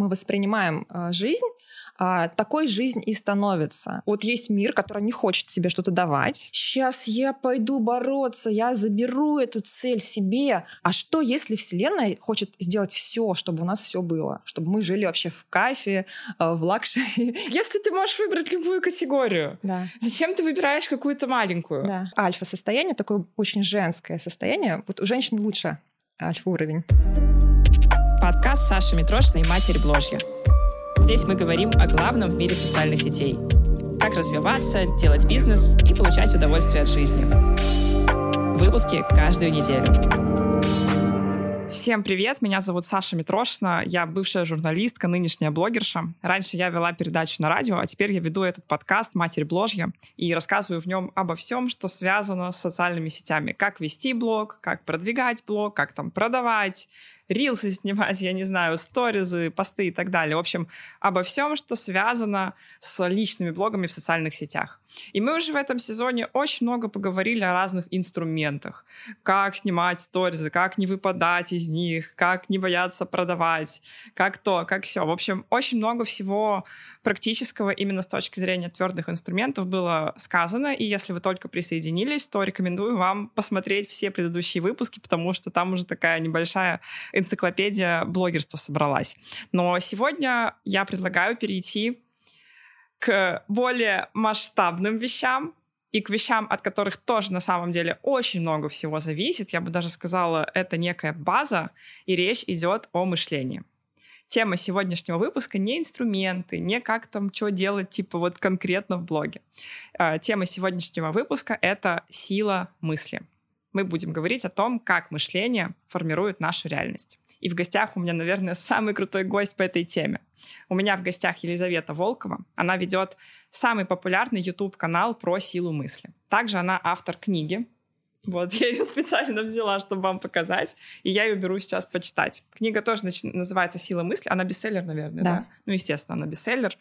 мы воспринимаем э, жизнь, а, такой жизнь и становится. Вот есть мир, который не хочет себе что-то давать. Сейчас я пойду бороться, я заберу эту цель себе. А что, если Вселенная хочет сделать все, чтобы у нас все было? Чтобы мы жили вообще в кайфе, э, в luxury. Если ты можешь выбрать любую категорию, да. зачем ты выбираешь какую-то маленькую? Да. Альфа-состояние, такое очень женское состояние. Вот у женщин лучше альфа-уровень. Подкаст Саши Митрошиной «Матерь Бложья». Здесь мы говорим о главном в мире социальных сетей. Как развиваться, делать бизнес и получать удовольствие от жизни. Выпуски каждую неделю. Всем привет, меня зовут Саша Митрошина, я бывшая журналистка, нынешняя блогерша. Раньше я вела передачу на радио, а теперь я веду этот подкаст «Матерь бложья» и рассказываю в нем обо всем, что связано с социальными сетями. Как вести блог, как продвигать блог, как там продавать, рилсы снимать, я не знаю, сторизы, посты и так далее. В общем, обо всем, что связано с личными блогами в социальных сетях. И мы уже в этом сезоне очень много поговорили о разных инструментах. Как снимать сторизы, как не выпадать из них, как не бояться продавать, как то, как все. В общем, очень много всего практического именно с точки зрения твердых инструментов было сказано. И если вы только присоединились, то рекомендую вам посмотреть все предыдущие выпуски, потому что там уже такая небольшая энциклопедия блогерства собралась. Но сегодня я предлагаю перейти к более масштабным вещам, и к вещам, от которых тоже на самом деле очень много всего зависит. Я бы даже сказала, это некая база, и речь идет о мышлении. Тема сегодняшнего выпуска не инструменты, не как там что делать, типа вот конкретно в блоге. А, тема сегодняшнего выпуска — это сила мысли. Мы будем говорить о том, как мышление формирует нашу реальность. И в гостях у меня, наверное, самый крутой гость по этой теме. У меня в гостях Елизавета Волкова. Она ведет самый популярный YouTube-канал про силу мысли. Также она автор книги вот, я ее специально взяла, чтобы вам показать, и я ее беру сейчас почитать. Книга тоже нач- называется «Сила мысли». Она бестселлер, наверное, да? да? Ну, естественно, она бестселлер.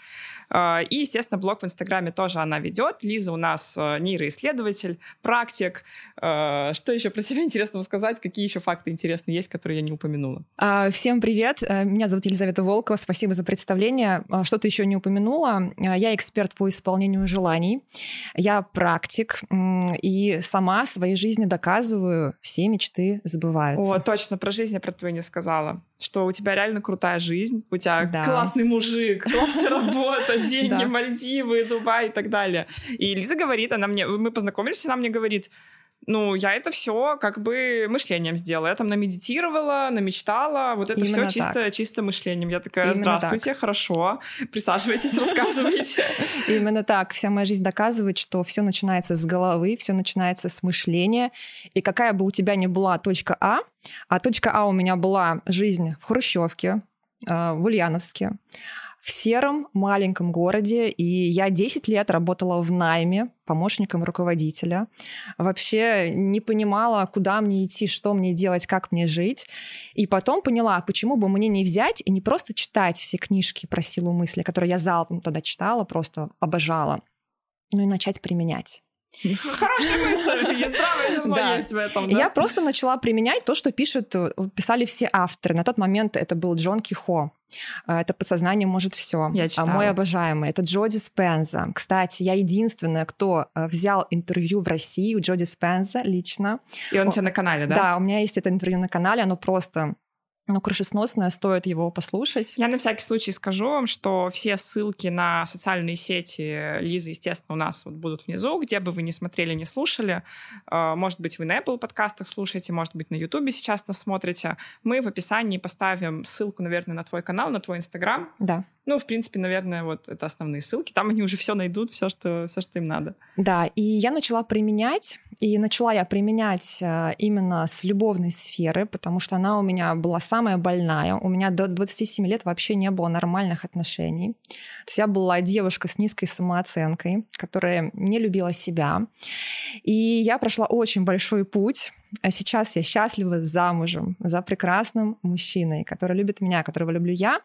А, и, естественно, блог в Инстаграме тоже она ведет. Лиза у нас э, нейроисследователь, практик. А, что еще про себя интересного сказать? Какие еще факты интересные есть, которые я не упомянула? А, всем привет. Э, меня зовут Елизавета Волкова. Спасибо за представление. Что-то еще не упомянула. Я эксперт по исполнению желаний. Я практик. И сама своей жизни жизни доказываю, все мечты сбываются. О, точно, про жизнь я про твою не сказала. Что у тебя реально крутая жизнь, у тебя да. классный мужик, классная работа, деньги, Мальдивы, Дубай и так далее. И Лиза говорит, она мне, мы познакомились, она мне говорит, ну, я это все как бы мышлением сделала. Я там намедитировала, намечтала. Вот это все чисто, чисто мышлением. Я такая, Именно здравствуйте, так. хорошо. Присаживайтесь, рассказывайте. Именно так. Вся моя жизнь доказывает, что все начинается с головы, все начинается с мышления. И какая бы у тебя ни была точка А, а точка А у меня была жизнь в Хрущевке, э, в Ульяновске, в сером маленьком городе, и я 10 лет работала в найме помощником руководителя. Вообще не понимала, куда мне идти, что мне делать, как мне жить. И потом поняла, почему бы мне не взять и не просто читать все книжки про силу мысли, которые я залпом тогда читала, просто обожала, но и начать применять. Хорошая мысль, здравое зерно да. есть в этом. Да? Я просто начала применять то, что пишут, э, писали все авторы. На тот момент это был Джон Кихо. Э, это подсознание может все. Я читала. А мой обожаемый это Джоди Спенза. Кстати, я единственная, кто э, взял интервью в России у Джоди Спенза лично. И он у тебя на канале, да? Да, у меня есть это интервью на канале, оно просто ну, крышесносное, стоит его послушать. Я на всякий случай скажу вам, что все ссылки на социальные сети Лизы, естественно, у нас вот будут внизу, где бы вы не смотрели, не слушали. А, может быть, вы на Apple подкастах слушаете, может быть, на YouTube сейчас нас смотрите. Мы в описании поставим ссылку, наверное, на твой канал, на твой Инстаграм. Да. Ну, в принципе, наверное, вот это основные ссылки. Там они уже все найдут, все, что, все, что им надо. Да, и я начала применять, и начала я применять э, именно с любовной сферы, потому что она у меня была самая больная. У меня до 27 лет вообще не было нормальных отношений. То есть я была девушка с низкой самооценкой, которая не любила себя. И я прошла очень большой путь а сейчас я счастлива замужем за прекрасным мужчиной, который любит меня, которого люблю я.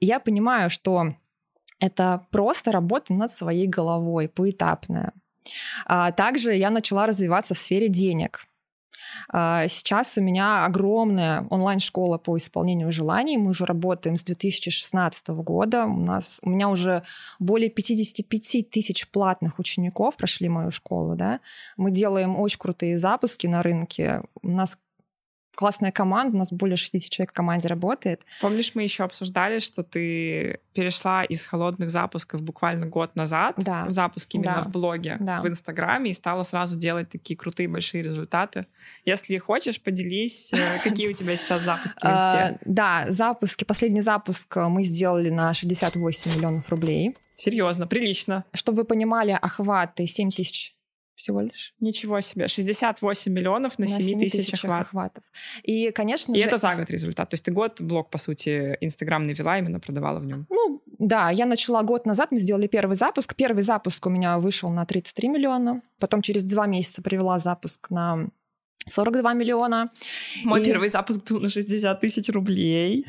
И я понимаю, что это просто работа над своей головой, поэтапная. А также я начала развиваться в сфере денег. А, сейчас у меня огромная онлайн-школа по исполнению желаний. Мы уже работаем с 2016 года. У, нас, у меня уже более 55 тысяч платных учеников прошли мою школу. Да? Мы делаем очень крутые запуски на рынке. У нас классная команда, у нас более 60 человек в команде работает. Помнишь, мы еще обсуждали, что ты перешла из холодных запусков буквально год назад да. в запуск именно да. в блоге, да. в Инстаграме, и стала сразу делать такие крутые большие результаты. Если хочешь, поделись, э, какие у тебя сейчас запуски в. А, да, запуски. Последний запуск мы сделали на 68 миллионов рублей. Серьезно, прилично. Чтобы вы понимали, охваты 7 тысяч всего лишь. Ничего себе. 68 миллионов на, на 7 тысяч охват. охватов. И, конечно И же... это за год результат. То есть ты год блог, по сути, инстаграмный вела, именно продавала в нем. Ну, да. Я начала год назад, мы сделали первый запуск. Первый запуск у меня вышел на 33 миллиона. Потом через два месяца привела запуск на 42 миллиона. Мой и... первый запуск был на 60 тысяч рублей.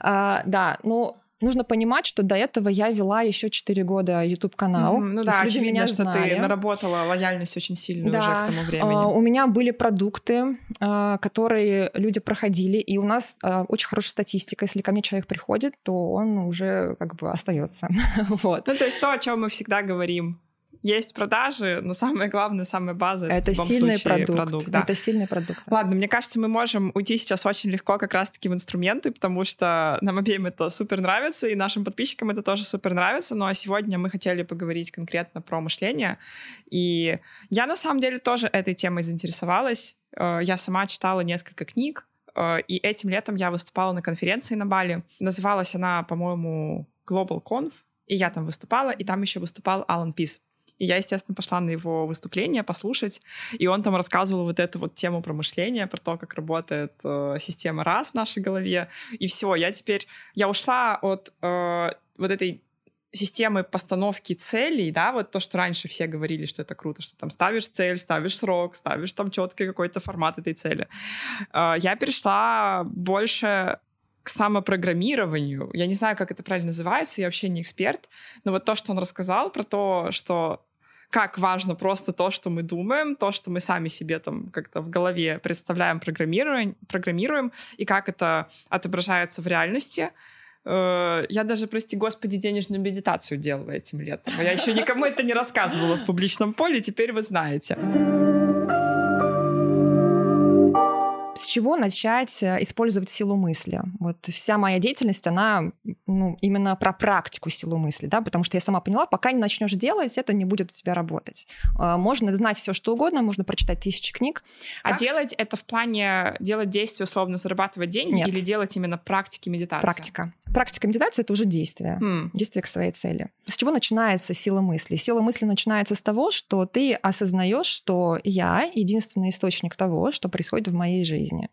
А, да, ну, нужно понимать, что до этого я вела еще 4 года YouTube канал. Mm, ну да, очевидно, меня что знали. ты наработала лояльность очень сильную да. уже к тому времени. Uh, у меня были продукты, uh, которые люди проходили, и у нас uh, очень хорошая статистика. Если ко мне человек приходит, то он уже как бы остается. вот. Ну то есть то, о чем мы всегда говорим есть продажи, но самое главное, самая база это, это сильный случае, продукт. продукт да. Это сильный продукт. Ладно, мне кажется, мы можем уйти сейчас очень легко как раз-таки в инструменты, потому что нам обеим это супер нравится, и нашим подписчикам это тоже супер нравится. Ну а сегодня мы хотели поговорить конкретно про мышление. И я на самом деле тоже этой темой заинтересовалась. Э, я сама читала несколько книг, э, и этим летом я выступала на конференции на Бали. Называлась она, по-моему, Global Conf, и я там выступала, и там еще выступал Алан Пис. И я, естественно, пошла на его выступление послушать, и он там рассказывал вот эту вот тему промышления, про то, как работает э, система раз в нашей голове. И все, я теперь... Я ушла от э, вот этой системы постановки целей, да, вот то, что раньше все говорили, что это круто, что там ставишь цель, ставишь срок, ставишь там четкий какой-то формат этой цели. Э, я перешла больше к самопрограммированию. Я не знаю, как это правильно называется, я вообще не эксперт, но вот то, что он рассказал про то, что как важно просто то, что мы думаем, то, что мы сами себе там как-то в голове представляем, программируем, программируем, и как это отображается в реальности. Э, я даже, прости господи, денежную медитацию делала этим летом. Я еще никому это не рассказывала в публичном поле, теперь вы знаете с чего начать э, использовать силу мысли? Вот вся моя деятельность, она ну, именно про практику силу мысли, да, потому что я сама поняла, пока не начнешь делать, это не будет у тебя работать. А, можно знать все, что угодно, можно прочитать тысячи книг. А как... делать это в плане делать действия, условно зарабатывать деньги Нет. или делать именно практики медитации? Практика. Практика медитации — это уже действие. Mm. Действие к своей цели. С чего начинается сила мысли? Сила мысли начинается с того, что ты осознаешь, что я единственный источник того, что происходит в моей жизни жизни.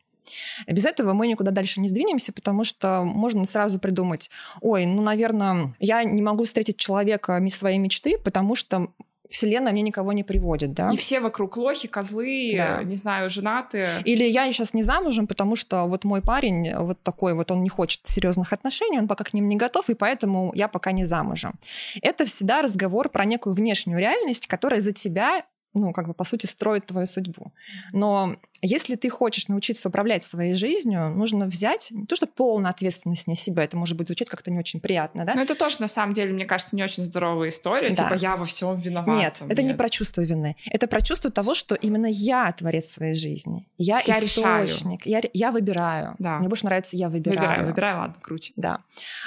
Без этого мы никуда дальше не сдвинемся, потому что можно сразу придумать, ой, ну, наверное, я не могу встретить человека своей мечты, потому что Вселенная мне никого не приводит, да. И все вокруг лохи, козлы, да. не знаю, женатые. Или я сейчас не замужем, потому что вот мой парень вот такой вот, он не хочет серьезных отношений, он пока к ним не готов, и поэтому я пока не замужем. Это всегда разговор про некую внешнюю реальность, которая за тебя ну, как бы, по сути, строит твою судьбу. Но если ты хочешь научиться управлять своей жизнью, нужно взять не то, что полную ответственность на себя, это может быть звучать как-то не очень приятно, да? Но это тоже, на самом деле, мне кажется, не очень здоровая история, да. типа я во всем виновата. Нет, это нет. не про чувство вины, это про чувство того, что именно я творец своей жизни, я, я источник, решаю. Я, я выбираю. Да. Мне больше нравится я выбираю. Выбираю, выбираю, ладно, круче. Да.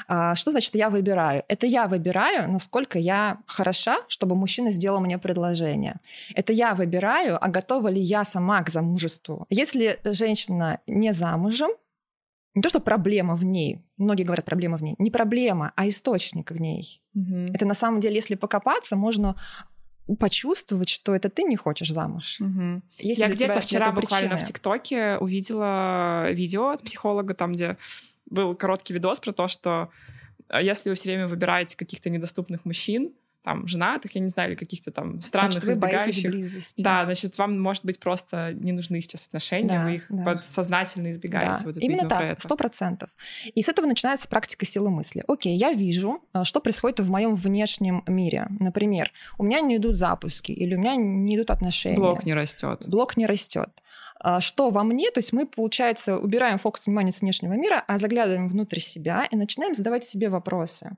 А, что значит я выбираю? Это я выбираю, насколько я хороша, чтобы мужчина сделал мне предложение. Это я выбираю, а готова ли я сама к замужеству. Если женщина не замужем, не то, что проблема в ней, многие говорят, проблема в ней, не проблема, а источник в ней. Угу. Это на самом деле, если покопаться, можно почувствовать, что это ты не хочешь замуж. Угу. Я где-то вчера буквально причины. в ТикТоке увидела видео от психолога, там, где был короткий видос про то, что э, если вы все время выбираете каких-то недоступных мужчин, там, женатых, я не знаю, или каких-то там странных, значит, вы избегающих. близости. Да, значит, вам, может быть, просто не нужны сейчас отношения, да, вы их да. подсознательно избегаете. Да. Вот Именно так, сто процентов. И с этого начинается практика силы мысли. Окей, я вижу, э, что происходит в моем внешнем мире. Например, у меня не идут запуски, или у меня не идут отношения. Блок не растет. Блок не растет. а, что во мне, то есть мы, получается, убираем фокус внимания с внешнего мира, а заглядываем внутрь себя и начинаем задавать себе вопросы.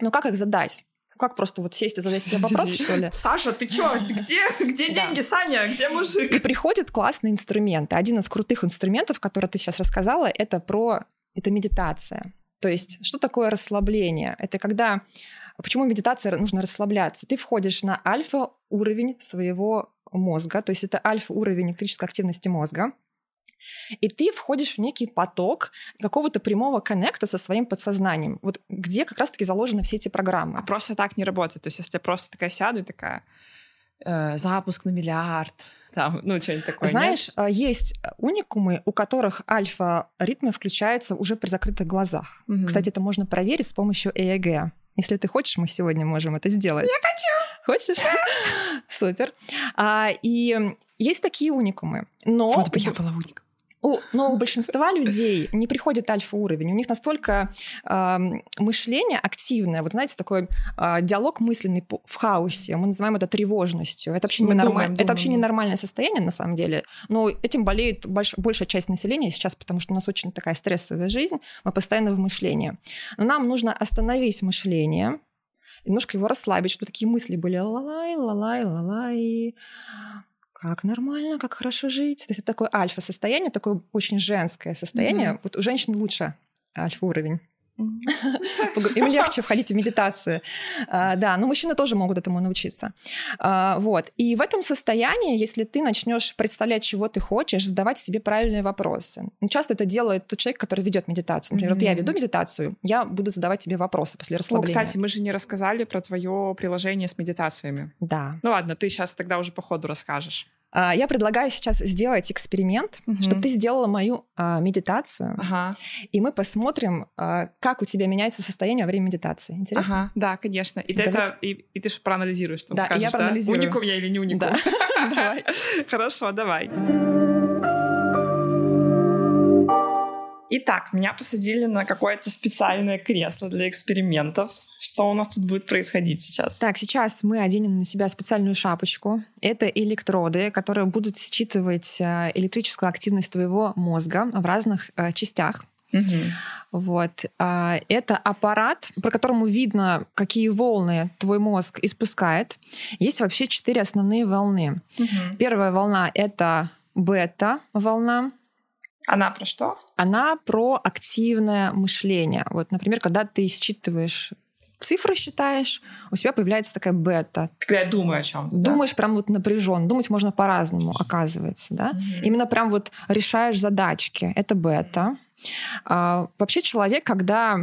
Но как их задать? Как просто вот сесть и задать себе вопрос, что ли? Саша, ты чё? Где, где деньги, Саня? Где мужик? И приходят классные инструменты. Один из крутых инструментов, который ты сейчас рассказала, это про... Это медитация. То есть что такое расслабление? Это когда... Почему медитация нужно расслабляться? Ты входишь на альфа-уровень своего мозга, то есть это альфа-уровень электрической активности мозга, и ты входишь в некий поток какого-то прямого коннекта со своим подсознанием, вот где как раз-таки заложены все эти программы. А просто так не работает. То есть если я просто такая сяду и такая э, запуск на миллиард, там, ну, что-нибудь такое. Знаешь, нет? есть уникумы, у которых альфа-ритмы включаются уже при закрытых глазах. Угу. Кстати, это можно проверить с помощью ЭЭГ. Если ты хочешь, мы сегодня можем это сделать. Я хочу! Хочешь? Супер. А, и есть такие уникумы. Но... Вот бы я была уником. У, но у большинства людей не приходит альфа-уровень. У них настолько э, мышление активное. Вот знаете, такой э, диалог мысленный в хаосе. Мы называем это тревожностью. Это вообще, ненормаль... это вообще ненормальное состояние на самом деле. Но этим болеет больш... большая часть населения сейчас, потому что у нас очень такая стрессовая жизнь. Мы постоянно в мышлении. Но нам нужно остановить мышление, немножко его расслабить, чтобы такие мысли были лалай, лалай, лалай как нормально, как хорошо жить. То есть это такое альфа-состояние, такое очень женское состояние. Mm-hmm. Вот у женщин лучше альфа-уровень. Им легче входить в медитацию. А, да, но мужчины тоже могут этому научиться. А, вот. И в этом состоянии, если ты начнешь представлять, чего ты хочешь, задавать себе правильные вопросы. Часто это делает тот человек, который ведет медитацию. Например, вот я веду медитацию, я буду задавать тебе вопросы после расслабления. Кстати, мы же не рассказали про твое приложение с медитациями. Да. Ну ладно, ты сейчас тогда уже по ходу расскажешь. А, я предлагаю сейчас сделать эксперимент, угу. чтобы ты сделала мою а, медитацию, ага. и мы посмотрим, а, как у тебя меняется состояние во время медитации. Интересно? Ага, да, конечно. И ты, это, и, и ты же проанализируешь, там да, скажешь, я проанализирую. да? Уникум я или не уникум? Да. Хорошо, давай. Итак, меня посадили на какое-то специальное кресло для экспериментов. Что у нас тут будет происходить сейчас? Так, сейчас мы оденем на себя специальную шапочку. Это электроды, которые будут считывать э, электрическую активность твоего мозга в разных э, частях. Угу. Вот. А, это аппарат, по которому видно, какие волны твой мозг испускает. Есть вообще четыре основные волны. Угу. Первая волна — это бета-волна. Она про что? Она про активное мышление. Вот, например, когда ты считываешь цифры считаешь, у тебя появляется такая бета. Когда я думаю о чем Думаешь да? прям вот напряжен. Думать можно по-разному, оказывается, да? Mm-hmm. Именно прям вот решаешь задачки. Это бета. А, вообще человек, когда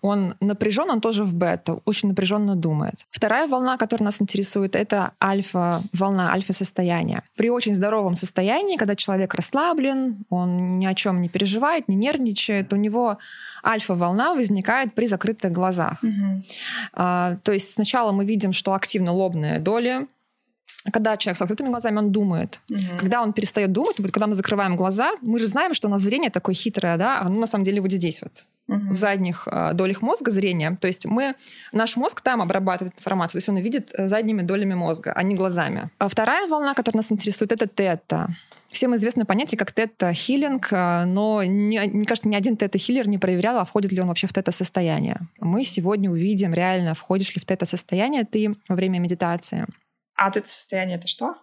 он напряжен, он тоже в бета, очень напряженно думает. Вторая волна, которая нас интересует, это альфа-волна, альфа-состояние. При очень здоровом состоянии, когда человек расслаблен, он ни о чем не переживает, не нервничает, у него альфа-волна возникает при закрытых глазах. Угу. То есть сначала мы видим, что активно лобная доля, когда человек с открытыми глазами, он думает. Угу. Когда он перестает думать, вот когда мы закрываем глаза, мы же знаем, что у нас зрение такое хитрое, да, оно на самом деле вот здесь вот, угу. в задних э, долях мозга зрения. То есть мы, наш мозг там обрабатывает информацию, то есть он видит э, задними долями мозга, а не глазами. А вторая волна, которая нас интересует, это тета. Всем известно понятие как тета-хиллинг, э, но, не, мне кажется, ни один тета-хиллер не проверял, а входит ли он вообще в тета-состояние. Мы сегодня увидим реально, входишь ли в тета-состояние ты во время медитации. А вот это состояние это что?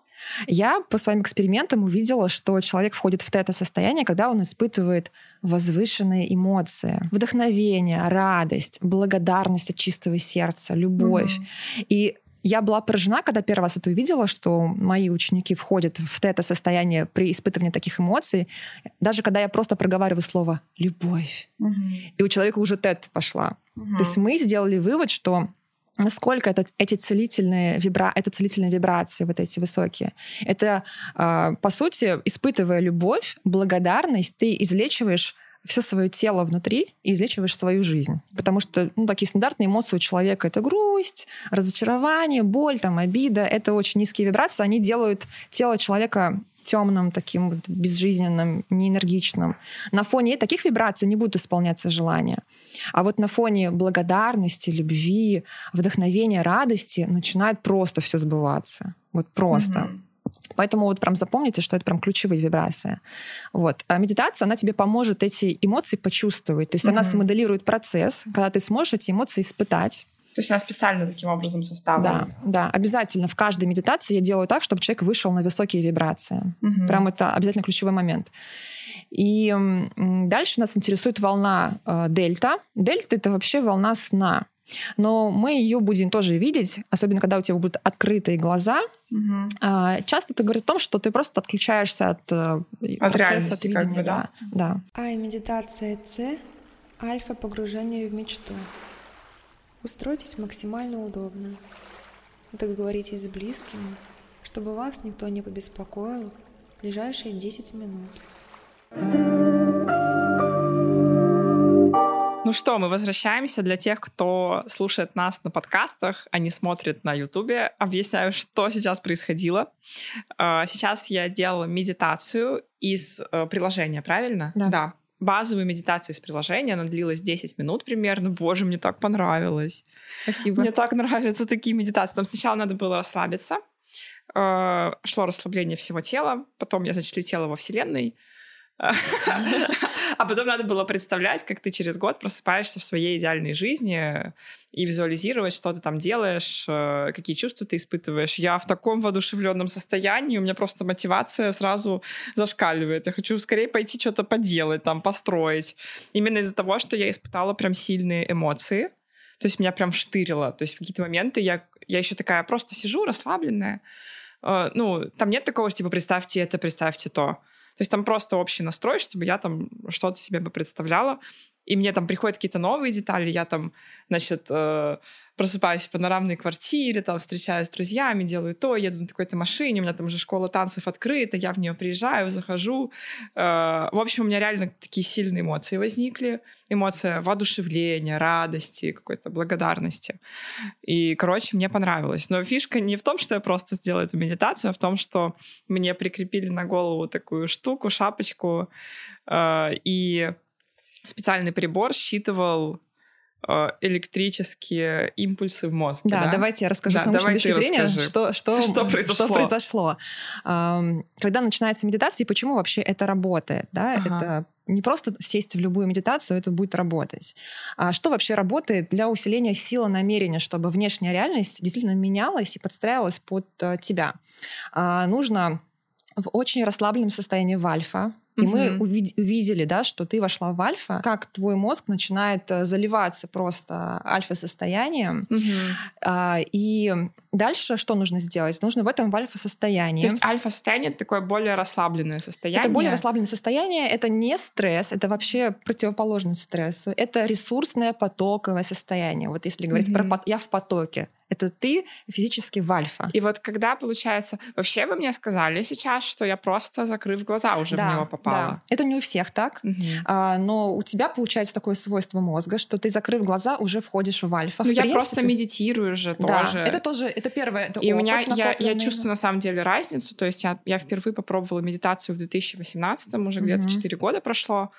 Я по своим экспериментам увидела, что человек входит в тета-состояние, когда он испытывает возвышенные эмоции, вдохновение, радость, благодарность от чистого сердца, любовь. Mm-hmm. И я была поражена, когда первый раз это увидела, что мои ученики входят в тета-состояние при испытывании таких эмоций, даже когда я просто проговариваю слово «любовь». Угу. И у человека уже тет пошла. Угу. То есть мы сделали вывод, что насколько это, эти целительные вибра, это целительные вибрации, вот эти высокие. Это, э, по сути, испытывая любовь, благодарность, ты излечиваешь все свое тело внутри и излечиваешь свою жизнь. Потому что ну, такие стандартные эмоции у человека — это грусть, разочарование, боль, там, обида. Это очень низкие вибрации. Они делают тело человека темным, таким безжизненным, неэнергичным. На фоне таких вибраций не будут исполняться желания. А вот на фоне благодарности, любви, вдохновения, радости начинает просто все сбываться. Вот просто. Mm-hmm. Поэтому вот прям запомните, что это прям ключевые вибрации. Вот. А медитация, она тебе поможет эти эмоции почувствовать. То есть mm-hmm. она смоделирует процесс, когда ты сможешь эти эмоции испытать. То есть она специально таким образом составлена. Да, да, обязательно. В каждой медитации я делаю так, чтобы человек вышел на высокие вибрации. Угу. Прям это обязательно ключевой момент. И дальше нас интересует волна э, дельта. Дельта это вообще волна сна. Но мы ее будем тоже видеть, особенно когда у тебя будут открытые глаза. Угу. Часто это говорит о том, что ты просто отключаешься от, э, от реальности, от как бы, да? да. А и медитация С – альфа погружение в мечту. Устройтесь максимально удобно. Договоритесь с близкими, чтобы вас никто не побеспокоил в ближайшие 10 минут. Ну что, мы возвращаемся. Для тех, кто слушает нас на подкастах, а не смотрит на Ютубе, объясняю, что сейчас происходило. А, сейчас я делала медитацию из э, приложения, правильно? Да. да базовую медитацию из приложения. Она длилась 10 минут примерно. Боже, мне так понравилось. Спасибо. Мне так нравятся такие медитации. Там сначала надо было расслабиться. Э, шло расслабление всего тела. Потом я значит, летела во Вселенной. А потом надо было представлять, как ты через год просыпаешься в своей идеальной жизни и визуализировать, что ты там делаешь, э, какие чувства ты испытываешь. Я в таком воодушевленном состоянии, у меня просто мотивация сразу зашкаливает. Я хочу скорее пойти что-то поделать, там, построить. Именно из-за того, что я испытала прям сильные эмоции. То есть меня прям штырило. То есть в какие-то моменты я, я еще такая просто сижу расслабленная. Э, ну, там нет такого, типа представьте это, представьте то. То есть там просто общий настрой, чтобы я там что-то себе бы представляла. И мне там приходят какие-то новые детали, я там, значит, э, просыпаюсь в панорамной квартире, там встречаюсь с друзьями, делаю то, еду на такой-то машине, у меня там уже школа танцев открыта, я в нее приезжаю, захожу. Э, в общем, у меня реально такие сильные эмоции возникли. Эмоция воодушевления, радости, какой-то благодарности. И, короче, мне понравилось. Но фишка не в том, что я просто сделаю эту медитацию, а в том, что мне прикрепили на голову такую штуку, шапочку, э, и специальный прибор считывал э, электрические импульсы в мозге. Да, да? давайте я расскажу да, с научной точки зрения, что, что, что произошло. Что произошло. Когда начинается медитация, и почему вообще это работает? Да? Ага. Это не просто сесть в любую медитацию, это будет работать. А что вообще работает для усиления силы намерения, чтобы внешняя реальность действительно менялась и подстраивалась под э, тебя? А, нужно в очень расслабленном состоянии в альфа, и угу. мы увидели, да, что ты вошла в альфа, как твой мозг начинает э, заливаться просто альфа-состоянием. Угу. И дальше что нужно сделать? Нужно в этом альфа-состоянии. То есть альфа-состояние — это такое более расслабленное состояние? Это более расслабленное состояние. Это не стресс, это вообще противоположность стрессу. Это ресурсное потоковое состояние. Вот если говорить угу. про «я в потоке», это ты физически в альфа. И вот когда, получается, вообще вы мне сказали сейчас, что я просто, закрыв глаза, уже да, в него попала. Да. Это не у всех так, угу. а, но у тебя получается такое свойство мозга, что ты, закрыв глаза, уже входишь в альфа. Ну, в я принципе. просто медитирую же да, тоже. это тоже, это первое. Это и у меня, я, я чувствую на самом деле разницу, то есть я, я впервые попробовала медитацию в 2018, уже угу. где-то 4 года прошло,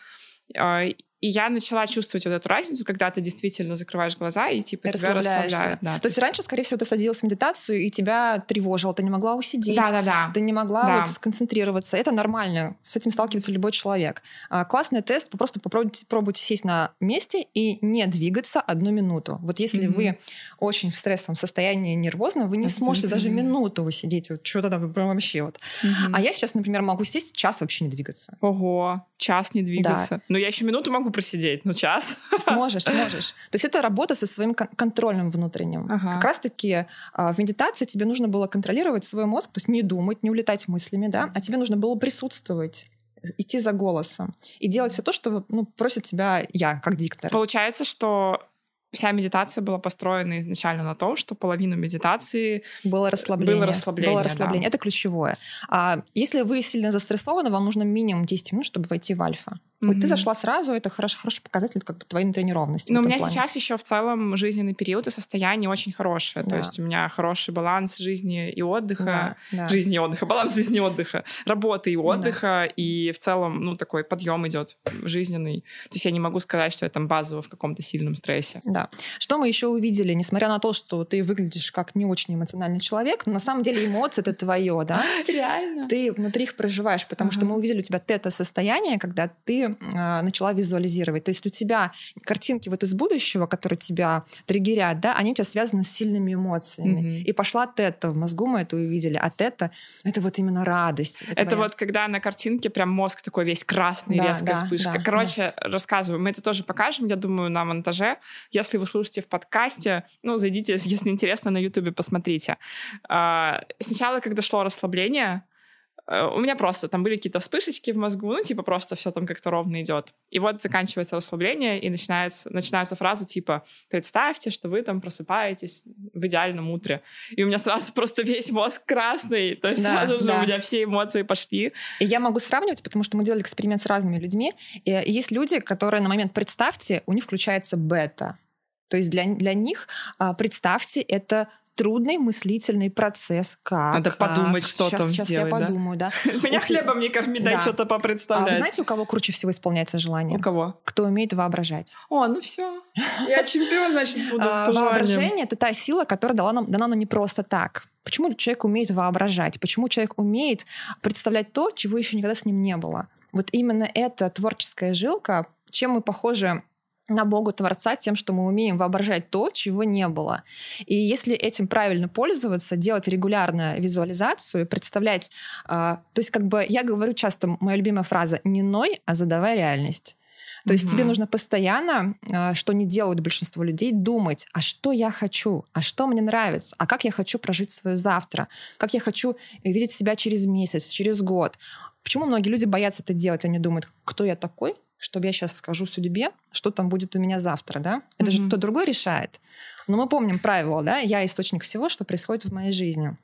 а, и я начала чувствовать вот эту разницу, когда ты действительно закрываешь глаза и типа тебя расслабляет. Да, то есть раньше, скорее всего, ты садилась в медитацию и тебя тревожило, ты не могла усидеть, да, да, да. ты не могла да. вот сконцентрироваться. Это нормально, с этим сталкивается любой человек. А, классный тест, просто попробуйте, попробуйте сесть на месте и не двигаться одну минуту. Вот если mm-hmm. вы очень в стрессовом состоянии нервозно, вы не Это сможете даже минуту высидеть. Вот что тогда вы прям вообще вот. Mm-hmm. А я сейчас, например, могу сесть час вообще не двигаться. Ого, час не двигаться. Да. Но я еще минуту могу просидеть, ну час. Сможешь, сможешь. То есть это работа со своим контролем внутренним. Ага. Как раз-таки а, в медитации тебе нужно было контролировать свой мозг, то есть не думать, не улетать мыслями, да, а тебе нужно было присутствовать идти за голосом и делать все то, что ну, просит тебя я, как диктор. Получается, что вся медитация была построена изначально на том, что половину медитации было расслабление. Было расслабление, было расслабление. Да. Это ключевое. А если вы сильно застрессованы, вам нужно минимум 10 минут, чтобы войти в альфа. Вот ты зашла сразу, это хороший, хороший показатель как бы твоей натренированности. Но у меня плане. сейчас еще в целом жизненный период и состояние очень хорошее. Да. То есть у меня хороший баланс жизни и отдыха. Да, да. Жизни и отдыха, баланс жизни и отдыха. Работы и отдыха. Да. И в целом, ну, такой подъем идет жизненный. То есть я не могу сказать, что я там базово в каком-то сильном стрессе. Да. Что мы еще увидели, несмотря на то, что ты выглядишь как не очень эмоциональный человек, но на самом деле эмоции это твое, да? Реально. Ты внутри их проживаешь, потому что мы увидели у тебя тета-состояние, когда ты э, начала визуализировать. То есть у тебя картинки вот из будущего, которые тебя триггерят, да, они у тебя связаны с сильными эмоциями. Mm-hmm. И пошла тета, в мозгу мы это увидели. А тета — это вот именно радость. Это, это вот когда на картинке прям мозг такой весь красный, да, резкая да, вспышка. Да, Короче, да. рассказываю. Мы это тоже покажем, я думаю, на монтаже. Если вы слушаете в подкасте, ну, зайдите, если интересно, на Ютубе посмотрите. А, сначала, когда шло расслабление, у меня просто там были какие-то вспышечки в мозгу, ну, типа просто все там как-то ровно идет. И вот заканчивается расслабление, и начинается, начинаются фразы типа «Представьте, что вы там просыпаетесь в идеальном утре». И у меня сразу просто весь мозг красный, то есть да, сразу же да. у меня все эмоции пошли. И я могу сравнивать, потому что мы делали эксперимент с разными людьми, и есть люди, которые на момент «представьте», у них включается бета. То есть для, для них, а, представьте, это трудный мыслительный процесс. Как? Надо подумать, что сейчас, там сейчас сделать, я подумаю, да. Меня хлебом не корми, дай что-то попредставлять. А вы знаете, у кого круче всего исполняется желание? У кого? Кто умеет воображать. О, ну все. Я чемпион, значит, буду а, Воображение — это та сила, которая дала нам, дана нам не просто так. Почему человек умеет воображать? Почему человек умеет представлять то, чего еще никогда с ним не было? Вот именно эта творческая жилка, чем мы похожи на Богу Творца тем, что мы умеем воображать то, чего не было. И если этим правильно пользоваться, делать регулярно визуализацию, представлять... Э, то есть как бы я говорю часто, моя любимая фраза «не ной, а задавай реальность». То есть тебе нужно постоянно, а, что не делают большинство людей, думать, а что я хочу, а что мне нравится, а как я хочу прожить свое завтра, как я хочу видеть себя через месяц, через год. Почему многие люди боятся это делать? Они думают, кто я такой, чтобы я сейчас скажу судьбе, что там будет у меня завтра, да? Это mm-hmm. же кто другой решает. Но мы помним правило, да? Я источник всего, что происходит в моей жизни.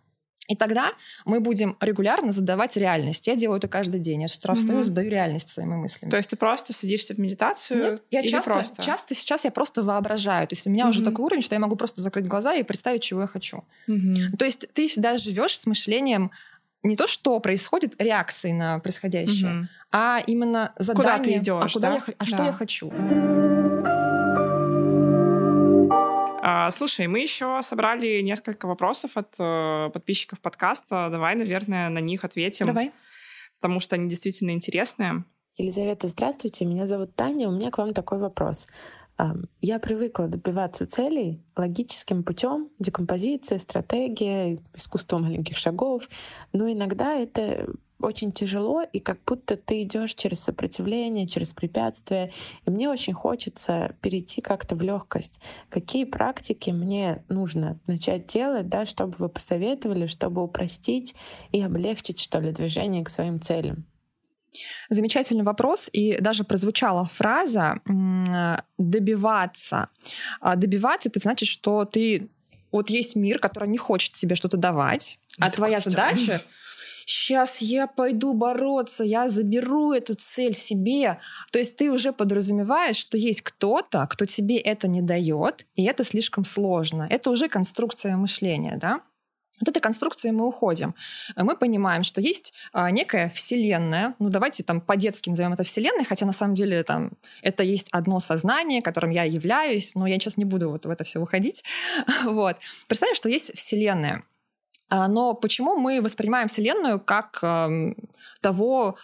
И тогда мы будем регулярно задавать реальность. Я делаю это каждый день. Я с утра встаю, mm-hmm. задаю реальность своими мыслями. То есть ты просто садишься в медитацию? Нет, я часто, просто? часто сейчас я просто воображаю. То есть у меня mm-hmm. уже такой уровень, что я могу просто закрыть глаза и представить, чего я хочу. Mm-hmm. То есть ты всегда живешь с мышлением не то, что происходит, реакции на происходящее, угу. а именно задание. Куда ты идешь? А, куда да? я, а да. что я хочу? А, слушай, мы еще собрали несколько вопросов от э, подписчиков подкаста. Давай, наверное, на них ответим. Давай. Потому что они действительно интересные. Елизавета, здравствуйте. Меня зовут Таня. У меня к вам такой вопрос. Я привыкла добиваться целей логическим путем, декомпозиция, стратегия, искусство маленьких шагов, но иногда это очень тяжело, и как будто ты идешь через сопротивление, через препятствия. И мне очень хочется перейти как-то в легкость. Какие практики мне нужно начать делать, да, чтобы вы посоветовали, чтобы упростить и облегчить, что ли, движение к своим целям? Замечательный вопрос, и даже прозвучала фраза «добиваться». А добиваться — это значит, что ты... Вот есть мир, который не хочет тебе что-то давать, а это твоя задача сейчас я пойду бороться, я заберу эту цель себе. То есть ты уже подразумеваешь, что есть кто-то, кто тебе это не дает, и это слишком сложно. Это уже конструкция мышления, да? От этой конструкции мы уходим. Мы понимаем, что есть а, некая вселенная, ну давайте там по-детски назовем это вселенной, хотя на самом деле там это есть одно сознание, которым я являюсь, но я сейчас не буду вот в это все уходить. вот. Представим, что есть вселенная. А, но почему мы воспринимаем вселенную как э, того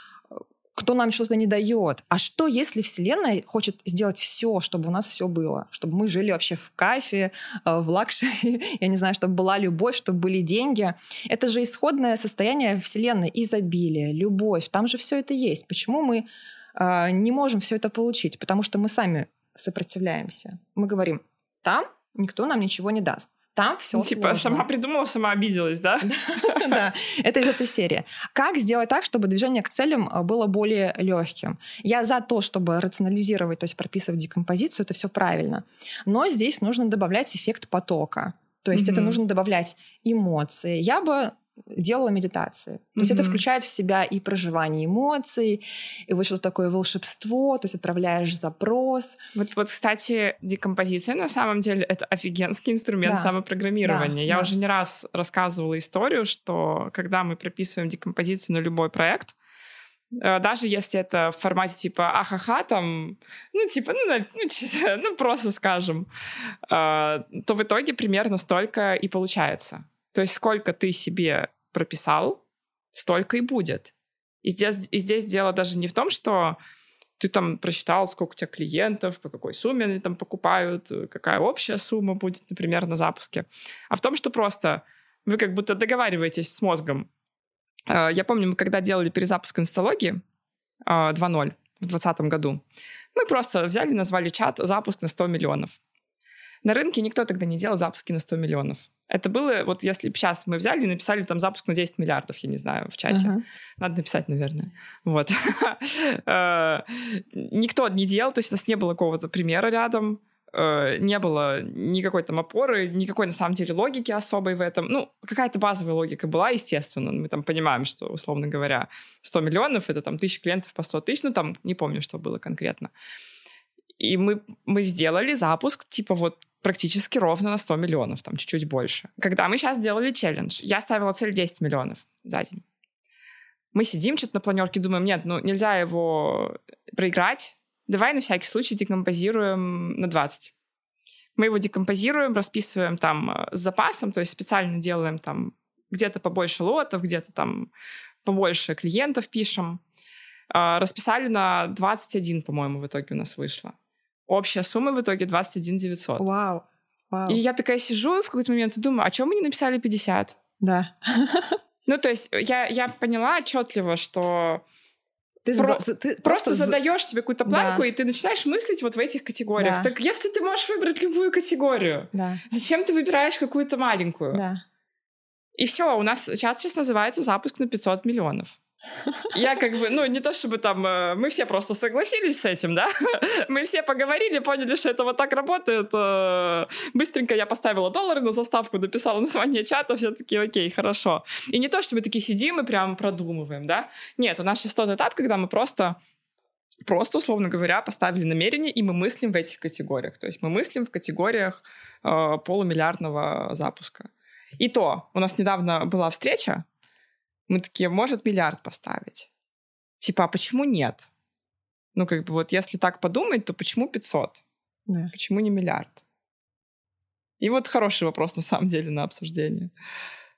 кто нам что-то не дает. А что, если Вселенная хочет сделать все, чтобы у нас все было? Чтобы мы жили вообще в кайфе, э, в luxury, я не знаю, чтобы была любовь, чтобы были деньги. Это же исходное состояние Вселенной, изобилие, любовь. Там же все это есть. Почему мы э, не можем все это получить? Потому что мы сами сопротивляемся. Мы говорим, там никто нам ничего не даст. Там все ну, Типа сама придумала, сама обиделась, да? Да, это из этой серии. Как сделать так, чтобы движение к целям э, было более легким? Я за то, чтобы рационализировать, то есть прописывать декомпозицию, это все правильно. Но здесь нужно добавлять эффект потока. То есть это нужно добавлять эмоции. Я бы делала медитации. То есть это включает в себя и проживание эмоций, и вот что-то такое волшебство, то есть отправляешь запрос. Вот, вот, кстати, декомпозиция на самом деле это офигенский инструмент да. самопрограммирования. Да, Я да. уже не раз рассказывала историю, что когда мы прописываем декомпозицию на любой проект, э, даже если это в формате типа ахаха, там, ну, типа, ну, ну, ну просто скажем, э, то в итоге примерно столько и получается. То есть сколько ты себе прописал, столько и будет. И здесь, и здесь дело даже не в том, что ты там просчитал, сколько у тебя клиентов, по какой сумме они там покупают, какая общая сумма будет, например, на запуске, а в том, что просто вы как будто договариваетесь с мозгом. Э, я помню, мы когда делали перезапуск инсталогии 2.0 э, в 2020 году, мы просто взяли, назвали чат «Запуск на 100 миллионов». На рынке никто тогда не делал запуски на 100 миллионов. Это было, вот если сейчас мы взяли и написали там запуск на 10 миллиардов, я не знаю, в чате. Uh-huh. Надо написать, наверное. Вот. Э, никто не делал, то есть у нас не было какого-то примера рядом, э, не было никакой там опоры, никакой на самом деле логики особой в этом. Ну, какая-то базовая логика была, естественно. Мы там понимаем, что, условно говоря, 100 миллионов — это там тысяча клиентов по 100 тысяч, ну, там не помню, что было конкретно. И мы, мы сделали запуск, типа вот практически ровно на 100 миллионов, там чуть-чуть больше. Когда мы сейчас делали челлендж, я ставила цель 10 миллионов за день. Мы сидим что-то на планерке, думаем, нет, ну нельзя его проиграть, давай на всякий случай декомпозируем на 20. Мы его декомпозируем, расписываем там э, с запасом, то есть специально делаем там где-то побольше лотов, где-то там побольше клиентов пишем. А, расписали на 21, по-моему, в итоге у нас вышло. Общая сумма в итоге 21 900. Вау. Вау. И я такая сижу в какой-то момент и думаю, а чем мы не написали 50? Да. Ну, то есть я, я поняла отчетливо, что ты, Про- ты просто, просто задаешь себе какую-то планку, да. и ты начинаешь мыслить вот в этих категориях. Да. Так если ты можешь выбрать любую категорию, да. зачем ты выбираешь какую-то маленькую? Да. И все, у нас чат сейчас называется запуск на 500 миллионов. Я как бы, ну, не то чтобы там, э, мы все просто согласились с этим, да, мы все поговорили, поняли, что это вот так работает. Э, быстренько я поставила доллары на заставку, написала название чата, все таки окей, хорошо. И не то, что мы такие сидим и прям продумываем, да. Нет, у нас сейчас тот этап, когда мы просто просто, условно говоря, поставили намерение, и мы мыслим в этих категориях. То есть мы мыслим в категориях э, полумиллиардного запуска. И то, у нас недавно была встреча, мы такие, может миллиард поставить? Типа, а почему нет? Ну, как бы вот если так подумать, то почему 500? Да. Почему не миллиард? И вот хороший вопрос на самом деле на обсуждение.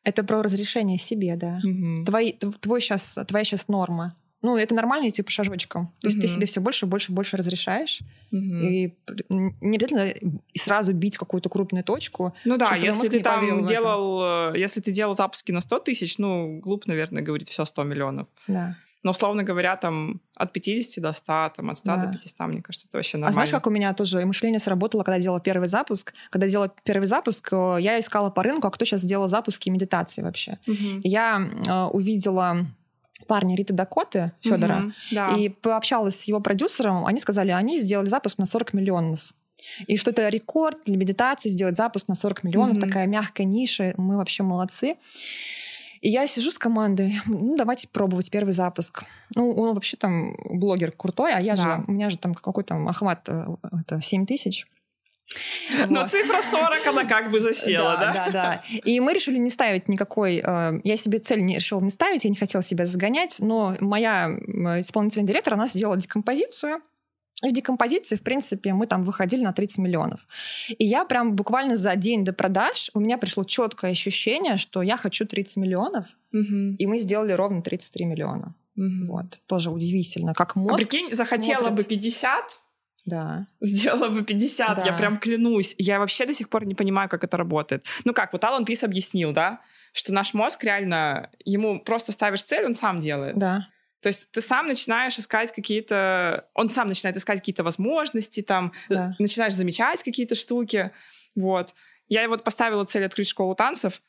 Это про разрешение себе, да. Угу. Твои, твой сейчас, твоя сейчас норма. Ну, это нормально идти по шажочкам. То есть ты себе все больше, больше, больше разрешаешь. И не обязательно сразу бить какую-то крупную точку. Ну да, если ты там делал, э, если ты делал запуски на 100 тысяч, ну, глупо, наверное, говорить все 100 миллионов. Да. Но, условно говоря, там от 50 до 100, там, от 100 да. до 500, мне кажется, это вообще нормально. А знаешь, как у меня тоже мышление сработало, когда я делала первый запуск? Когда я делала первый запуск, э, я искала по рынку, а кто сейчас делал запуски медитации вообще. Угу. Я э, увидела парня Риты Дакоты Федора угу, да. и пообщалась с его продюсером, они сказали, они сделали запуск на 40 миллионов. И что это рекорд для медитации, сделать запуск на 40 миллионов, угу. такая мягкая ниша, мы вообще молодцы. И я сижу с командой, ну, давайте пробовать первый запуск. Ну, он вообще там блогер крутой, а я да. же, у меня же там какой-то охват, э, это 7 тысяч. Но цифра 40, она как бы засела, да? Да, да, И мы решили не ставить никакой... Э, я себе цель не решила не ставить, я не хотела себя загонять, но моя исполнительный директор, она сделала декомпозицию, и в декомпозиции, в принципе, мы там выходили на 30 миллионов. И я прям буквально за день до продаж у меня пришло четкое ощущение, что я хочу 30 миллионов, угу. и мы сделали ровно 33 миллиона. Угу. Вот. Тоже удивительно, как мозг а прикинь, захотела смотрит... бы 50, да. Сделала бы 50, да. я прям клянусь. Я вообще до сих пор не понимаю, как это работает. Ну как, вот Алан Пис объяснил, да, что наш мозг реально, ему просто ставишь цель, он сам делает. Да. То есть ты сам начинаешь искать какие-то... Он сам начинает искать какие-то возможности, там, да. начинаешь замечать какие-то штуки. Вот. Я вот поставила цель открыть школу танцев,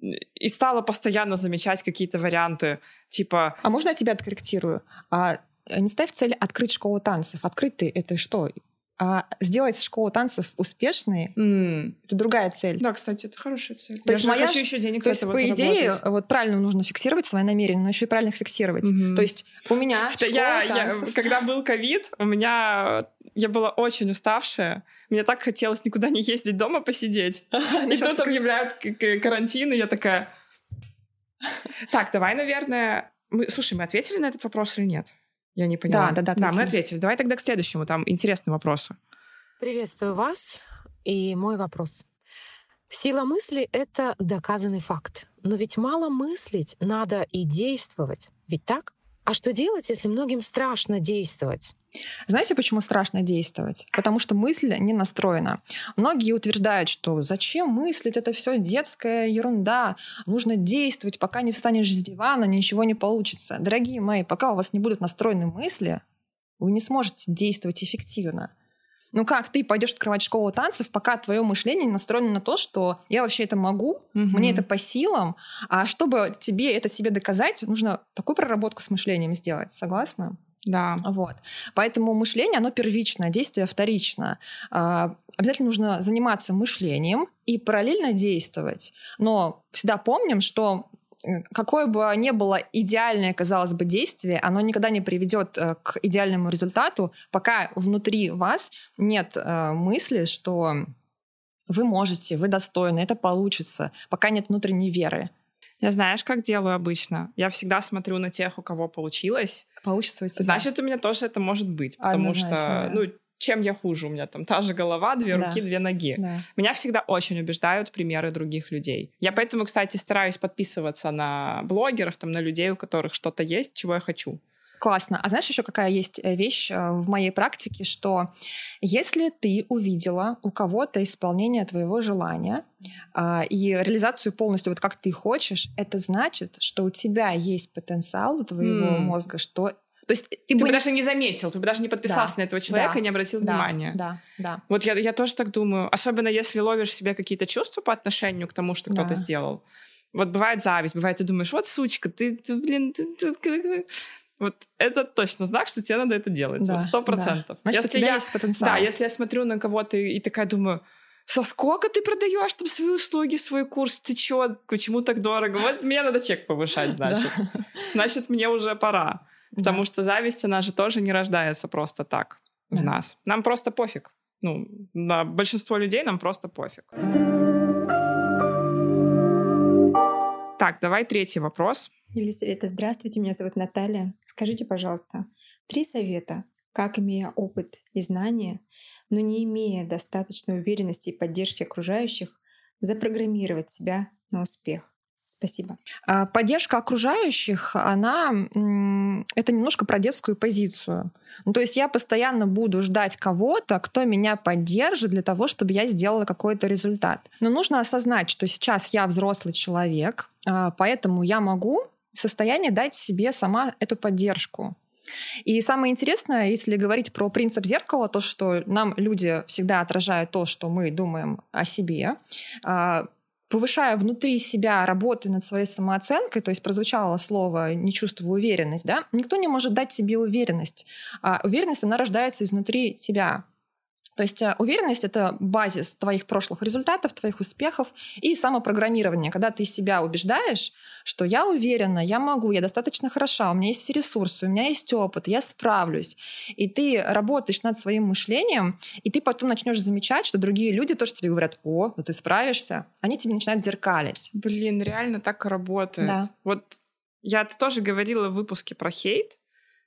и стала постоянно замечать какие-то варианты, типа... А можно я тебя откорректирую? А не ставь цель открыть школу танцев. Открыть ты это что? А сделать школу танцев успешной М. это другая цель. Да, кстати, это хорошая цель. То Я есть моя хочу еще денег То с есть, по идее, вот правильно нужно фиксировать свои намерения, но еще и правильно их фиксировать. Мгм. То есть у меня Это школа я, я- танцев. когда был ковид, у меня я была очень уставшая. Мне так хотелось никуда не ездить, дома посидеть. И тут объявляют карантин, и я такая... Так, давай, наверное... Мы... Слушай, мы ответили на этот вопрос или нет? Я не поняла. Да, да, да, Да, мы ответили. ответили. Давай тогда к следующему. Там интересные вопросы. Приветствую вас. И мой вопрос. Сила мысли — это доказанный факт. Но ведь мало мыслить, надо и действовать. Ведь так? А что делать, если многим страшно действовать? Знаете, почему страшно действовать? Потому что мысль не настроена. Многие утверждают, что зачем мыслить, это все детская ерунда. Нужно действовать, пока не встанешь с дивана, ничего не получится. Дорогие мои, пока у вас не будут настроены мысли, вы не сможете действовать эффективно. Ну как ты пойдешь открывать школу танцев, пока твое мышление не настроено на то, что я вообще это могу, мне это по силам, а чтобы тебе это себе доказать, нужно такую проработку с мышлением сделать. Согласна? Да. Вот. Поэтому мышление, оно первично, действие вторично. А, Обязательно нужно заниматься мышлением и параллельно действовать. Но всегда помним, что э, какое бы ни было идеальное, казалось бы, действие, оно никогда не приведет э, к идеальному результату, пока внутри вас нет э, мысли, что вы можете, вы достойны, это получится, пока нет внутренней веры. Я знаешь, как делаю обычно? Я всегда смотрю на тех, у кого получилось. Получится у тебя. Значит, у меня тоже это может быть. Потому что, да. ну, чем я хуже? У меня там та же голова, две Да. руки, две ноги. Да. Меня всегда очень убеждают примеры других людей. Я поэтому, кстати, стараюсь подписываться на блогеров, там, на людей, у которых что-то есть, чего я хочу. Классно. А знаешь еще какая есть э, вещь э, в моей практике, что если ты увидела у кого-то исполнение твоего желания а, и реализацию полностью вот как ты хочешь, это значит, что у тебя есть потенциал у твоего М. мозга, что то есть ты, Ты бы не- даже не заметил, ты бы даже не подписался Да, на этого человека да, и не обратил да, внимания. Да, да. Вот я, я тоже так думаю. Особенно если ловишь себе какие-то чувства по отношению к тому, что кто-то Да. сделал. Вот бывает зависть, бывает ты думаешь, вот сучка, ты, ты, блин, ты- ты- ты- вот это точно знак, что тебе надо это делать. Да, вот сто процентов. Значит, у Если тебя я- есть потенциал. Да, если я смотрю на кого-то и, и такая думаю, со сколько ты продаешь там свои услуги, свой курс? Ты чё? Почему так дорого? Вот мне надо чек повышать, значит. Значит, мне уже пора. Потому что зависть, она же тоже не рождается просто так в Да. нас. Нам просто пофиг. Ну, на большинство людей нам просто пофиг. Так, давай третий вопрос. Елизавета, здравствуйте, меня зовут Наталья. Скажите, пожалуйста, три совета, как, имея опыт и знания, но не имея достаточной уверенности и поддержки окружающих, запрограммировать себя на успех. Спасибо. А, Поддержка окружающих, она это немножко про детскую позицию. Ну, то есть я постоянно буду ждать кого-то, кто меня поддержит для того, чтобы я сделала какой-то результат. Но нужно осознать, что сейчас я взрослый человек, а, поэтому я могу в состоянии дать себе сама эту поддержку. И самое интересное, если говорить про принцип зеркала, то, что нам люди всегда отражают то, что мы думаем о себе, а, повышая внутри себя работы над своей самооценкой, то есть прозвучало слово «не чувствую уверенность», да, никто не может дать себе уверенность. А уверенность, она рождается изнутри тебя. То есть э, уверенность — это базис твоих прошлых результатов, твоих успехов и самопрограммирование. Когда ты себя убеждаешь, что я уверена, я могу, я достаточно хороша, у меня есть все ресурсы, у меня есть опыт, я справлюсь. И ты работаешь над своим мышлением, и ты потом начнешь замечать, что другие люди тоже тебе говорят, о, ну ты справишься. Они тебе начинают зеркалить. Блин, реально так работает. Да. Вот я тоже говорила в выпуске про хейт,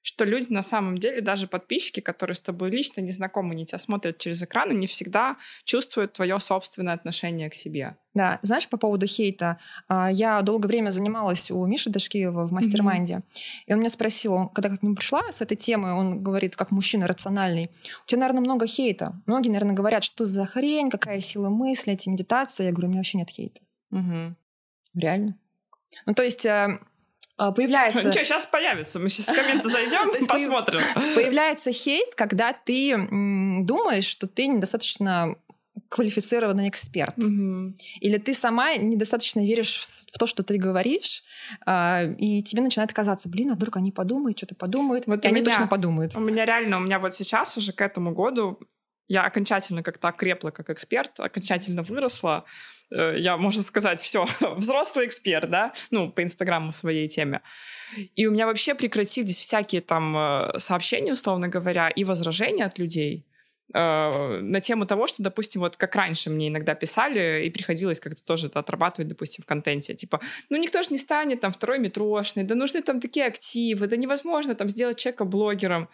что люди на самом деле, даже подписчики, которые с тобой лично не знакомы, не тебя смотрят через экран, не всегда чувствуют твое собственное отношение к себе. Да, знаешь, по поводу хейта, а, я долгое время занималась у Миши Дашкиева в mastermind е, и он меня спросил, он, когда к нему пришла с этой темой, он говорит, как мужчина рациональный, у тебя, наверное, много хейта. Многие, наверное, говорят, что за хрень, какая сила мысли, эти медитации. Я говорю, у меня вообще нет хейта. Угу. Реально. Ну, то есть э, появляется... Ничего, сейчас появится. Мы сейчас в комменты зайдем посмотрим. Появляется хейт, когда ты думаешь, что ты недостаточно квалифицированный эксперт. Или ты сама недостаточно веришь в, то, что ты говоришь, а, и тебе начинает казаться, блин, а вдруг они подумают, что-то подумают, Вот и они меня- точно подумают. У меня реально, у меня вот сейчас уже к этому году Я окончательно как-то окрепла как эксперт, окончательно выросла. Э, я, можно сказать, все, взрослый эксперт, да, ну, по Инстаграму в своей теме. И у меня вообще прекратились всякие там э, сообщения, условно говоря, и возражения от людей э, на тему того, что, допустим, вот как раньше мне иногда писали, и приходилось как-то тоже это отрабатывать, допустим, в контенте. Типа, ну никто же не станет там второй метрошный, да нужны там такие активы, да невозможно там сделать человека блогером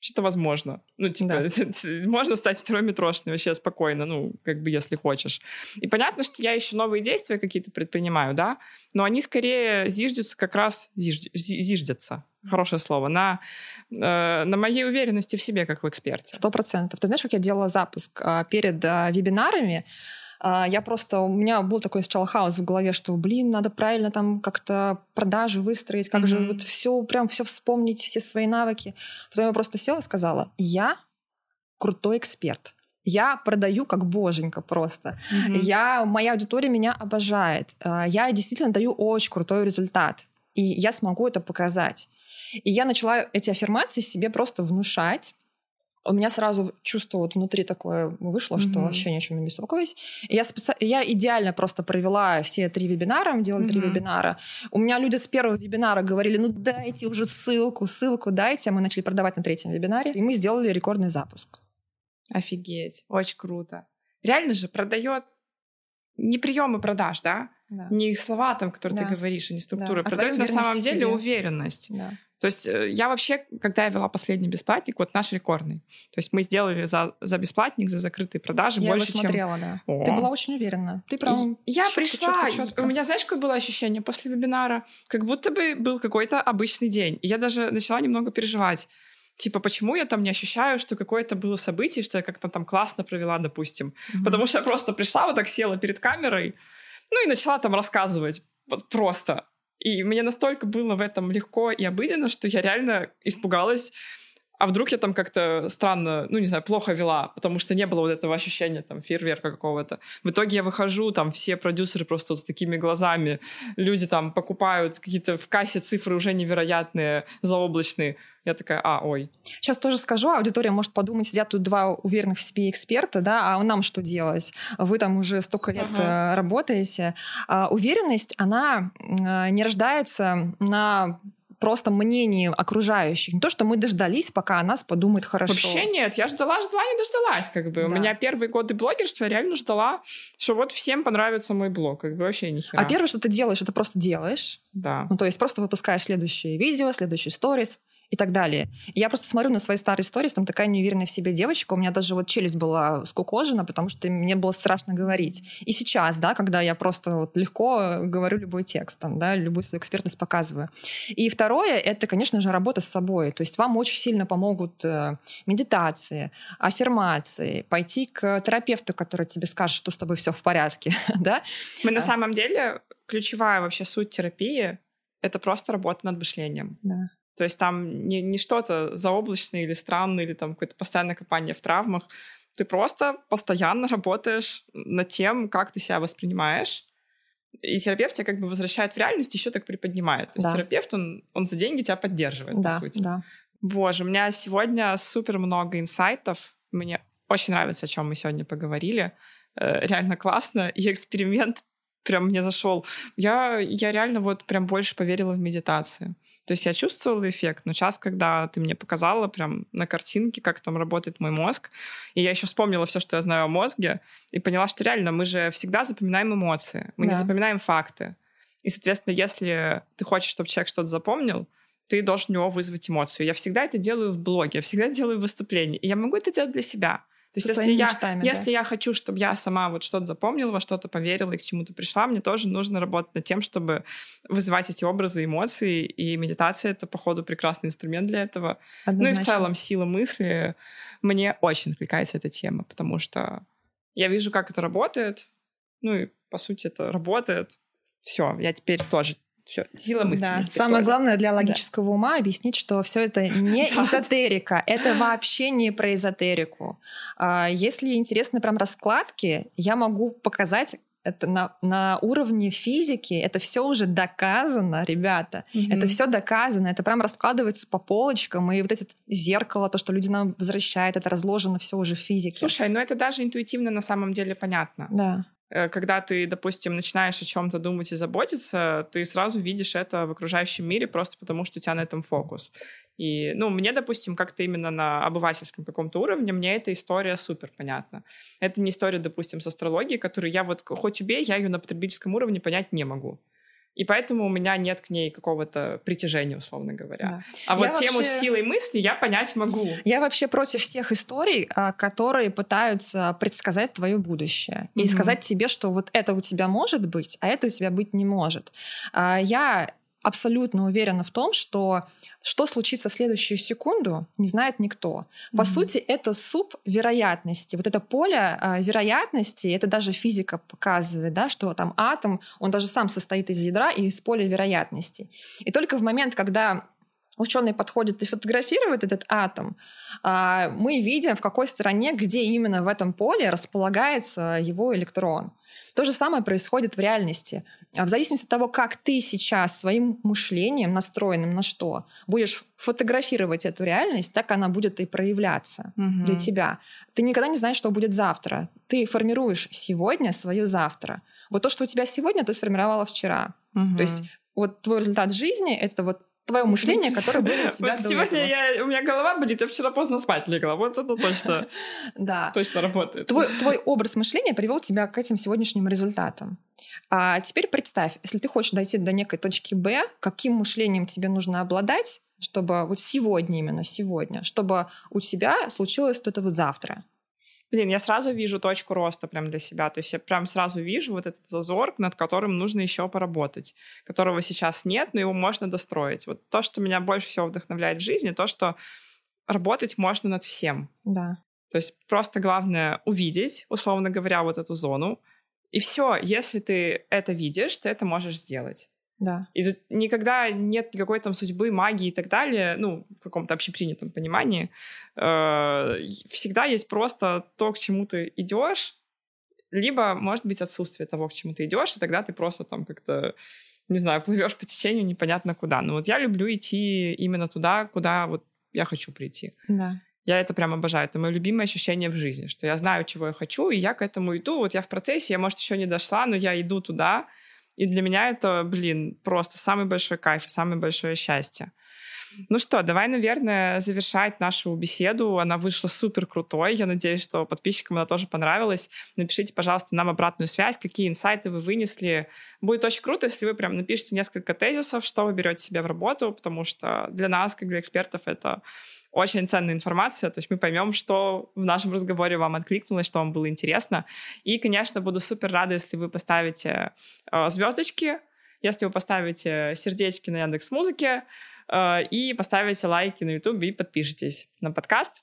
что-то возможно. Ну, типа, да. можно стать второй метрошной вообще спокойно, ну, как бы, если хочешь. И понятно, что я еще новые действия какие-то предпринимаю, да, но они скорее зиждутся как раз, зижд, зиждятся, хорошее слово, на, э, на моей уверенности в себе, как в эксперте. Сто процентов. Ты знаешь, как я делала запуск э, перед э, вебинарами? А, я просто, у меня был такой сначала хаос в голове, что, блин, надо правильно там как-то продажи выстроить, как mm-hmm. же вот все, прям все вспомнить, все свои навыки. Потом я просто села и сказала, я крутой эксперт. Я продаю как боженька просто. Mm-hmm. Я, моя аудитория меня обожает. А, я действительно даю очень крутой результат. И я смогу это показать. И я начала эти аффирмации себе просто внушать у меня сразу чувство вот внутри такое вышло, mm-hmm. что вообще ни о чем не беспокоюсь. И я, специ... я идеально просто провела все три вебинара, мы делали mm-hmm. три вебинара. У меня люди с первого вебинара говорили, ну дайте уже ссылку, ссылку дайте. А мы начали продавать на третьем вебинаре, и мы сделали рекордный запуск. Офигеть, очень круто. Реально же продает не приемы продаж, да? да. Не слова там, которые да. ты говоришь, а не структуры. Да. Продает на самом деле уверенность. Да. То есть э, я вообще, когда я вела последний бесплатник, вот наш рекордный. То есть мы сделали за, за бесплатник, за закрытые продажи я больше, его смотрела, чем... да. О. Ты была очень уверена. Ты прям Я чётко, пришла, чётко, чётко. у меня, знаешь, какое было ощущение после вебинара? Как будто бы был какой-то обычный день. И я даже начала немного переживать. Типа, почему я там не ощущаю, что какое-то было событие, что я как-то там классно провела, допустим. Mm-hmm. Потому что я просто пришла, вот так села перед камерой, ну и начала там рассказывать. Вот просто. И мне настолько было в этом легко и обыденно, что я реально испугалась, а вдруг я там как-то странно, ну, не знаю, плохо вела, потому что не было вот этого ощущения там фейерверка какого-то. В итоге я выхожу, там все продюсеры просто вот с такими глазами, люди там покупают какие-то в кассе цифры уже невероятные, заоблачные. Я такая, а, ой. Сейчас тоже скажу, аудитория может подумать, сидят тут два уверенных в себе эксперта, да, а нам что делать? Вы там уже столько лет ага. Э, работаете. А, уверенность, она не рождается на просто мнению окружающих. Не то, что мы дождались, пока о нас подумает хорошо. Вообще нет, я ждала, ждала, не дождалась. Как бы. Да. У меня первые годы блогерства я реально ждала, что вот всем понравится мой блог. Как бы вообще ни хера. А первое, что ты делаешь, это просто делаешь. Да. Ну, то есть просто выпускаешь следующее видео, следующий сторис, и так далее. Я просто смотрю на свои старые истории, там такая неуверенная в себе девочка, у меня даже вот челюсть была скукожена, потому что мне было страшно говорить. И сейчас, да, когда я просто вот легко говорю любой текст, там, да, любую свою экспертность показываю. И второе, это, конечно же, работа с собой. То есть вам очень сильно помогут э, медитации, аффирмации, пойти к терапевту, который тебе скажет, что с тобой все в порядке, да. Мы на а. самом деле ключевая вообще суть терапии это просто работа над мышлением. Да. То есть там не, не что-то заоблачное или странное, или там какое-то постоянное копание в травмах. Ты просто постоянно работаешь над тем, как ты себя воспринимаешь. И терапевт тебя как бы возвращает в реальность, еще так приподнимает. То да. есть терапевт, он, он за деньги тебя поддерживает, да, по сути. Да. Боже, у меня сегодня супер много инсайтов. Мне очень нравится, о чем мы сегодня поговорили. Э, реально классно. И эксперимент прям мне зашел. Я, я реально вот прям больше поверила в медитацию. То есть я чувствовала эффект, но сейчас, когда ты мне показала прям на картинке, как там работает мой мозг, и я еще вспомнила все, что я знаю о мозге, и поняла, что реально мы же всегда запоминаем эмоции, мы да. не запоминаем факты. И, соответственно, если ты хочешь, чтобы человек что-то запомнил, ты должен у него вызвать эмоцию. Я всегда это делаю в блоге, я всегда делаю в выступлении. И я могу это делать для себя. То есть, если я, мечтами, если да. я хочу, чтобы я сама вот что-то запомнила, во что-то поверила и к чему-то пришла, мне тоже нужно работать над тем, чтобы вызывать эти образы, эмоции. И медитация — это, походу, прекрасный инструмент для этого. Однозначно. Ну и в целом сила мысли. Мне очень отвлекается эта тема, потому что я вижу, как это работает. Ну и, по сути, это работает. Все, я теперь тоже все, сила мысли. Да. Самое тоже. главное для логического да. ума объяснить, что все это не эзотерика, это вообще не про эзотерику. А, если интересны прям раскладки, я могу показать это на, на уровне физики, это все уже доказано, ребята. Mm-hmm. Это все доказано, это прям раскладывается по полочкам, и вот это зеркало, то, что люди нам возвращают, это разложено все уже в физике. Слушай, ну это даже интуитивно на самом деле понятно. Да. Э, когда ты, допустим, начинаешь о чем-то думать и заботиться, ты сразу видишь это в окружающем мире просто потому, что у тебя на этом фокус. И, ну, мне, допустим, как-то именно на обывательском каком-то уровне, мне эта история супер понятна. Это не история, допустим, с астрологией, которую я вот, хоть убей, я ее на потребительском уровне понять не могу. И поэтому у меня нет к ней какого-то притяжения, условно говоря. Да. А вот я тему вообще... силой мысли я понять могу. Я вообще против всех историй, а, которые пытаются предсказать твое будущее. Mm-hmm. И сказать тебе, что вот это у тебя может быть, а это у тебя быть не может. А, я абсолютно уверена в том, что что случится в следующую секунду, не знает никто. По mm-hmm. сути, это суп вероятности. Вот это поле э, вероятности, это даже физика показывает, да, что там атом, он даже сам состоит из ядра и из поля вероятности. И только в момент, когда ученые подходят и фотографируют этот атом, мы видим, в какой стороне, где именно в этом поле располагается его электрон. То же самое происходит в реальности. А в зависимости от того, как ты сейчас своим мышлением, настроенным на что, будешь фотографировать эту реальность, так она будет и проявляться угу. для тебя. Ты никогда не знаешь, что будет завтра. Ты формируешь сегодня свое завтра. Вот то, что у тебя сегодня, ты сформировала вчера. Угу. То есть вот твой результат жизни — это вот твое мышление, которое было у тебя вот Сегодня я, у меня голова болит, я вчера поздно спать легла. Вот это точно, да. точно работает. Твой, твой образ мышления привел тебя к этим сегодняшним результатам. А теперь представь, если ты хочешь дойти до некой точки Б, каким мышлением тебе нужно обладать, чтобы вот сегодня, именно сегодня, чтобы у тебя случилось что-то вот завтра. Блин, я сразу вижу точку роста прям для себя. То есть я прям сразу вижу вот этот зазор, над которым нужно еще поработать, которого сейчас нет, но его можно достроить. Вот то, что меня больше всего вдохновляет в жизни, то, что работать можно над всем. Да. То есть просто главное увидеть, условно говоря, вот эту зону. И все, если ты это видишь, ты это можешь сделать. Да. И тут никогда нет никакой там судьбы, магии и так далее, ну, в каком-то общепринятом понимании. Э, всегда есть просто то, к чему ты идешь, либо, может быть, отсутствие того, к чему ты идешь, и тогда ты просто там как-то, не знаю, плывешь по течению непонятно куда. Но вот я люблю идти именно туда, куда вот я хочу прийти. Да. Я это прям обожаю. Это мое любимое ощущение в жизни, что я знаю, чего я хочу, и я к этому иду. Вот я в процессе, я, может, еще не дошла, но я иду туда, и для меня это, блин, просто самый большой кайф и самое большое счастье. Ну что, давай, наверное, завершать нашу беседу. Она вышла супер крутой. Я надеюсь, что подписчикам она тоже понравилась. Напишите, пожалуйста, нам обратную связь, какие инсайты вы вынесли. Будет очень круто, если вы прям напишите несколько тезисов, что вы берете себе в работу, потому что для нас, как для экспертов, это очень ценная информация, то есть мы поймем, что в нашем разговоре вам откликнулось, что вам было интересно. И, конечно, буду супер рада, если вы поставите э, звездочки, если вы поставите сердечки на Яндекс Музыке и поставите лайки на YouTube и подпишитесь на подкаст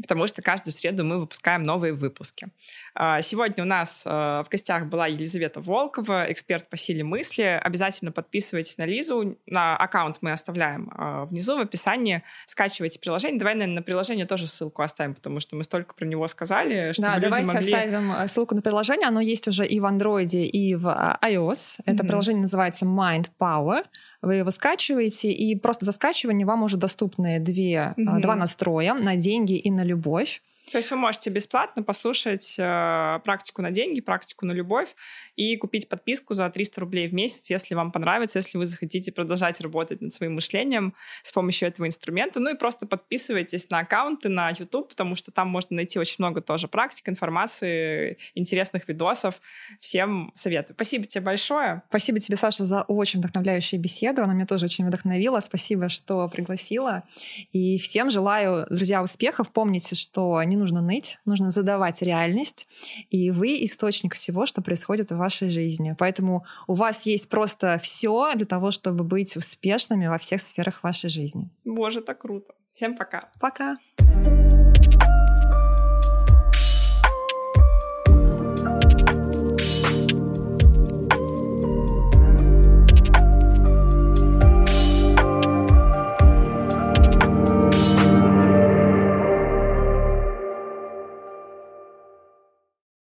потому что каждую среду мы выпускаем новые выпуски. А, сегодня у нас а, в гостях была Елизавета Волкова, эксперт по силе мысли. Обязательно подписывайтесь на Лизу. На аккаунт мы оставляем а, внизу в описании. Скачивайте приложение. Давай, наверное, на приложение тоже ссылку оставим, потому что мы столько про него сказали, что да, давайте могли... оставим э, ссылку на приложение. Оно есть уже и в Android, и в iOS. Это mm-hmm. приложение называется Mind Power. Вы его скачиваете, и просто за скачивание вам уже доступны две, mm-hmm. два настроя на деньги и на любовь. То есть вы можете бесплатно послушать э, практику на деньги, практику на любовь и купить подписку за 300 рублей в месяц, если вам понравится, если вы захотите продолжать работать над своим мышлением с помощью этого инструмента. Ну и просто подписывайтесь на аккаунты на YouTube, потому что там можно найти очень много тоже практик, информации, интересных видосов. Всем советую. Спасибо тебе большое. Спасибо тебе, Саша, за очень вдохновляющую беседу. Она меня тоже очень вдохновила. Спасибо, что пригласила. И всем желаю, друзья, успехов. Помните, что не нужно ныть, нужно задавать реальность, и вы источник всего, что происходит в вашей жизни. Поэтому у вас есть просто все для того, чтобы быть успешными во всех сферах вашей жизни. Боже, так круто. Всем пока. Пока.